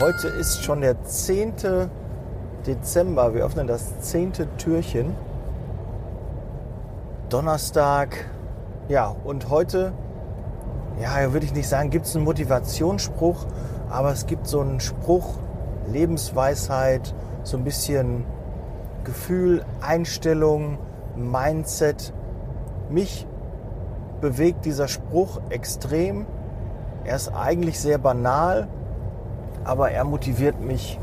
heute ist schon der 10. Dezember. Wir öffnen das 10. Türchen. Donnerstag. Ja, und heute, ja, würde ich nicht sagen, gibt es einen Motivationsspruch, aber es gibt so einen Spruch, Lebensweisheit, so ein bisschen Gefühl, Einstellung, Mindset. Mich bewegt dieser Spruch extrem. Er ist eigentlich sehr banal, aber er motiviert mich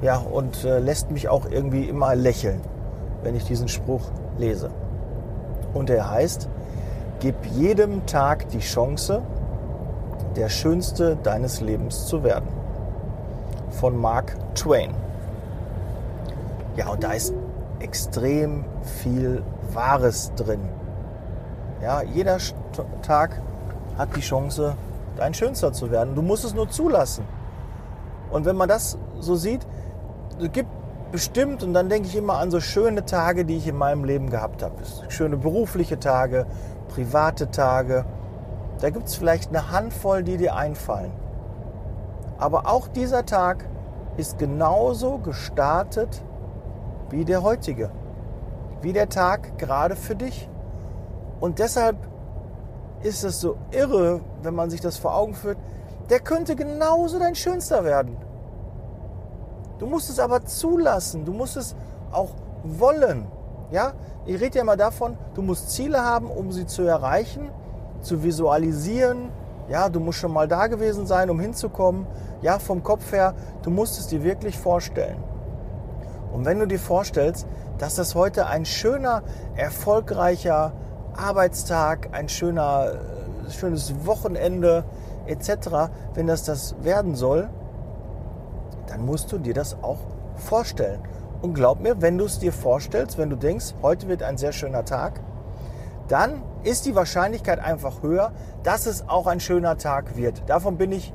ja, und äh, lässt mich auch irgendwie immer lächeln, wenn ich diesen Spruch lese. Und er heißt, gib jedem Tag die Chance, der Schönste deines Lebens zu werden. Von Mark Twain. Ja, und da ist extrem viel Wahres drin. Ja, jeder Tag hat die Chance, dein Schönster zu werden. Du musst es nur zulassen. Und wenn man das so sieht, es gibt bestimmt, und dann denke ich immer an so schöne Tage, die ich in meinem Leben gehabt habe. Schöne berufliche Tage, private Tage. Da gibt es vielleicht eine Handvoll, die dir einfallen. Aber auch dieser Tag ist genauso gestartet wie der heutige. Wie der Tag gerade für dich. Und deshalb ist es so irre, wenn man sich das vor Augen führt. Der könnte genauso dein Schönster werden. Du musst es aber zulassen. Du musst es auch wollen. Ja? Ich rede ja immer davon, du musst Ziele haben, um sie zu erreichen, zu visualisieren. Ja, du musst schon mal da gewesen sein, um hinzukommen. Ja, vom Kopf her, du musst es dir wirklich vorstellen. Und wenn du dir vorstellst, dass das heute ein schöner, erfolgreicher Arbeitstag, ein schöner, äh, schönes Wochenende etc., wenn das das werden soll, dann musst du dir das auch vorstellen. Und glaub mir, wenn du es dir vorstellst, wenn du denkst, heute wird ein sehr schöner Tag, dann ist die Wahrscheinlichkeit einfach höher, dass es auch ein schöner Tag wird. Davon bin ich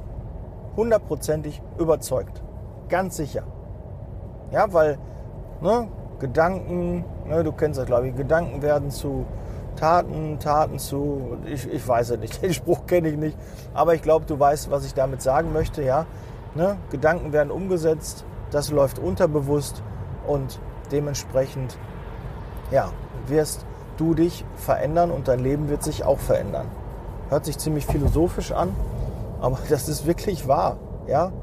hundertprozentig überzeugt. Ganz sicher. Ja, weil ne, Gedanken, ne, du kennst das glaube ich, Gedanken werden zu Taten, Taten zu, ich, ich weiß es nicht, den Spruch kenne ich nicht, aber ich glaube, du weißt, was ich damit sagen möchte, ja. Ne? Gedanken werden umgesetzt, das läuft unterbewusst und dementsprechend ja, wirst du dich verändern und dein Leben wird sich auch verändern. Hört sich ziemlich philosophisch an, aber das ist wirklich wahr. Ja?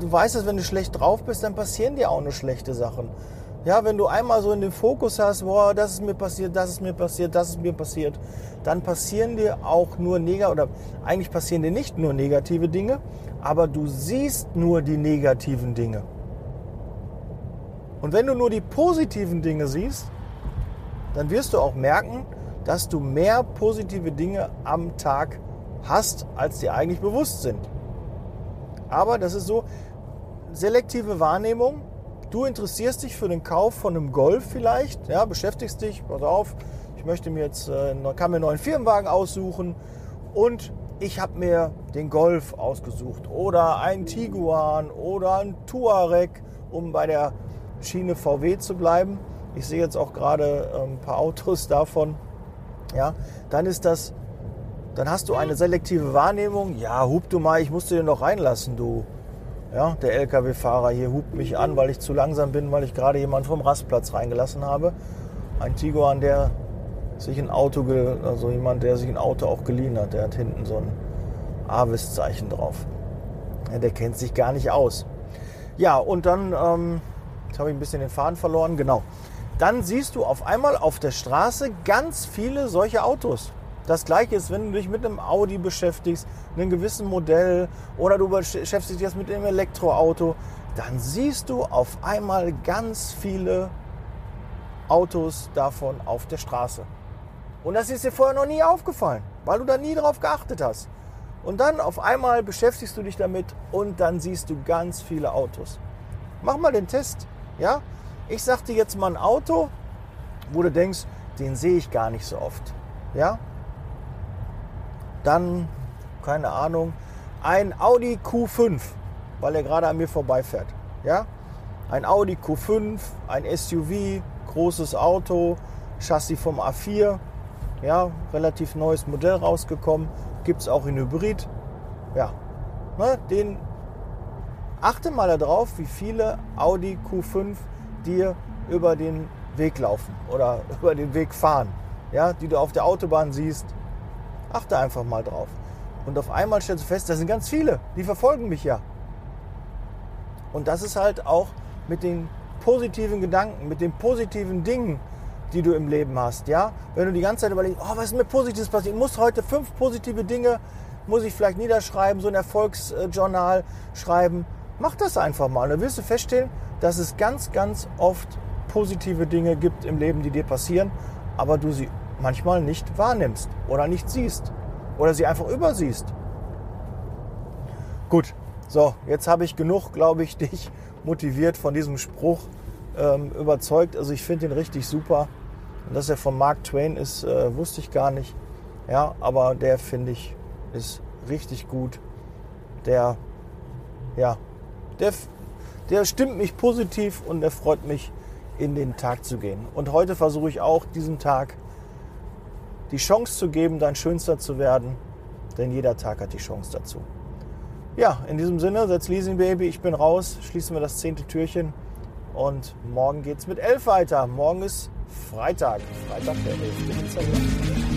Du weißt es, wenn du schlecht drauf bist, dann passieren dir auch nur schlechte Sachen. Ja, wenn du einmal so in den Fokus hast, boah, das ist mir passiert, das ist mir passiert, das ist mir passiert, dann passieren dir auch nur negative, oder eigentlich passieren dir nicht nur negative Dinge, aber du siehst nur die negativen Dinge. Und wenn du nur die positiven Dinge siehst, dann wirst du auch merken, dass du mehr positive Dinge am Tag hast, als dir eigentlich bewusst sind. Aber das ist so, selektive Wahrnehmung Du interessierst dich für den Kauf von einem Golf vielleicht, ja, beschäftigst dich, pass auf, ich möchte mir jetzt, äh, kann mir einen neuen Firmenwagen aussuchen und ich habe mir den Golf ausgesucht oder einen Tiguan oder einen Touareg, um bei der Schiene VW zu bleiben. Ich sehe jetzt auch gerade äh, ein paar Autos davon. Ja, dann ist das, dann hast du eine selektive Wahrnehmung. Ja, hub du mal, ich musste den noch reinlassen, du. Ja, der LKW-Fahrer hier hupt mich an, weil ich zu langsam bin, weil ich gerade jemanden vom Rastplatz reingelassen habe. Ein Tiguan, der sich ein Auto, also jemand, der sich ein Auto auch geliehen hat, der hat hinten so ein Avis-Zeichen drauf. Ja, der kennt sich gar nicht aus. Ja, und dann, ähm, jetzt habe ich ein bisschen den Faden verloren, genau. Dann siehst du auf einmal auf der Straße ganz viele solche Autos. Das gleiche ist, wenn du dich mit einem Audi beschäftigst, einem gewissen Modell oder du beschäftigst dich jetzt mit einem Elektroauto, dann siehst du auf einmal ganz viele Autos davon auf der Straße. Und das ist dir vorher noch nie aufgefallen, weil du da nie drauf geachtet hast. Und dann auf einmal beschäftigst du dich damit und dann siehst du ganz viele Autos. Mach mal den Test, ja? Ich sag dir jetzt mal ein Auto, wo du denkst, den sehe ich gar nicht so oft, ja? Dann, keine Ahnung, ein Audi Q5, weil er gerade an mir vorbeifährt. Ja? Ein Audi Q5, ein SUV, großes Auto, Chassis vom A4. Ja, relativ neues Modell rausgekommen. Gibt es auch in Hybrid. Ja, ne, den Achte mal darauf, wie viele Audi Q5 dir über den Weg laufen oder über den Weg fahren, ja, die du auf der Autobahn siehst. Achte einfach mal drauf. Und auf einmal stellst du fest, da sind ganz viele, die verfolgen mich ja. Und das ist halt auch mit den positiven Gedanken, mit den positiven Dingen, die du im Leben hast, ja. Wenn du die ganze Zeit überlegst, oh, was ist mir Positives passiert? Ich muss heute fünf positive Dinge, muss ich vielleicht niederschreiben, so ein Erfolgsjournal schreiben. Mach das einfach mal. Und dann wirst du feststellen, dass es ganz, ganz oft positive Dinge gibt im Leben, die dir passieren, aber du sie manchmal nicht wahrnimmst oder nicht siehst oder sie einfach übersiehst. Gut, so, jetzt habe ich genug, glaube ich, dich motiviert von diesem Spruch ähm, überzeugt. Also ich finde den richtig super. Und dass er von Mark Twain ist, äh, wusste ich gar nicht. Ja, aber der finde ich ist richtig gut. Der, ja, der, der stimmt mich positiv und der freut mich, in den Tag zu gehen. Und heute versuche ich auch, diesen Tag die Chance zu geben, dein Schönster zu werden, denn jeder Tag hat die Chance dazu. Ja, in diesem Sinne, setz Leasing Baby, ich bin raus, schließen wir das zehnte Türchen und morgen geht es mit elf weiter. Morgen ist Freitag, Freitag der 11. Dezember.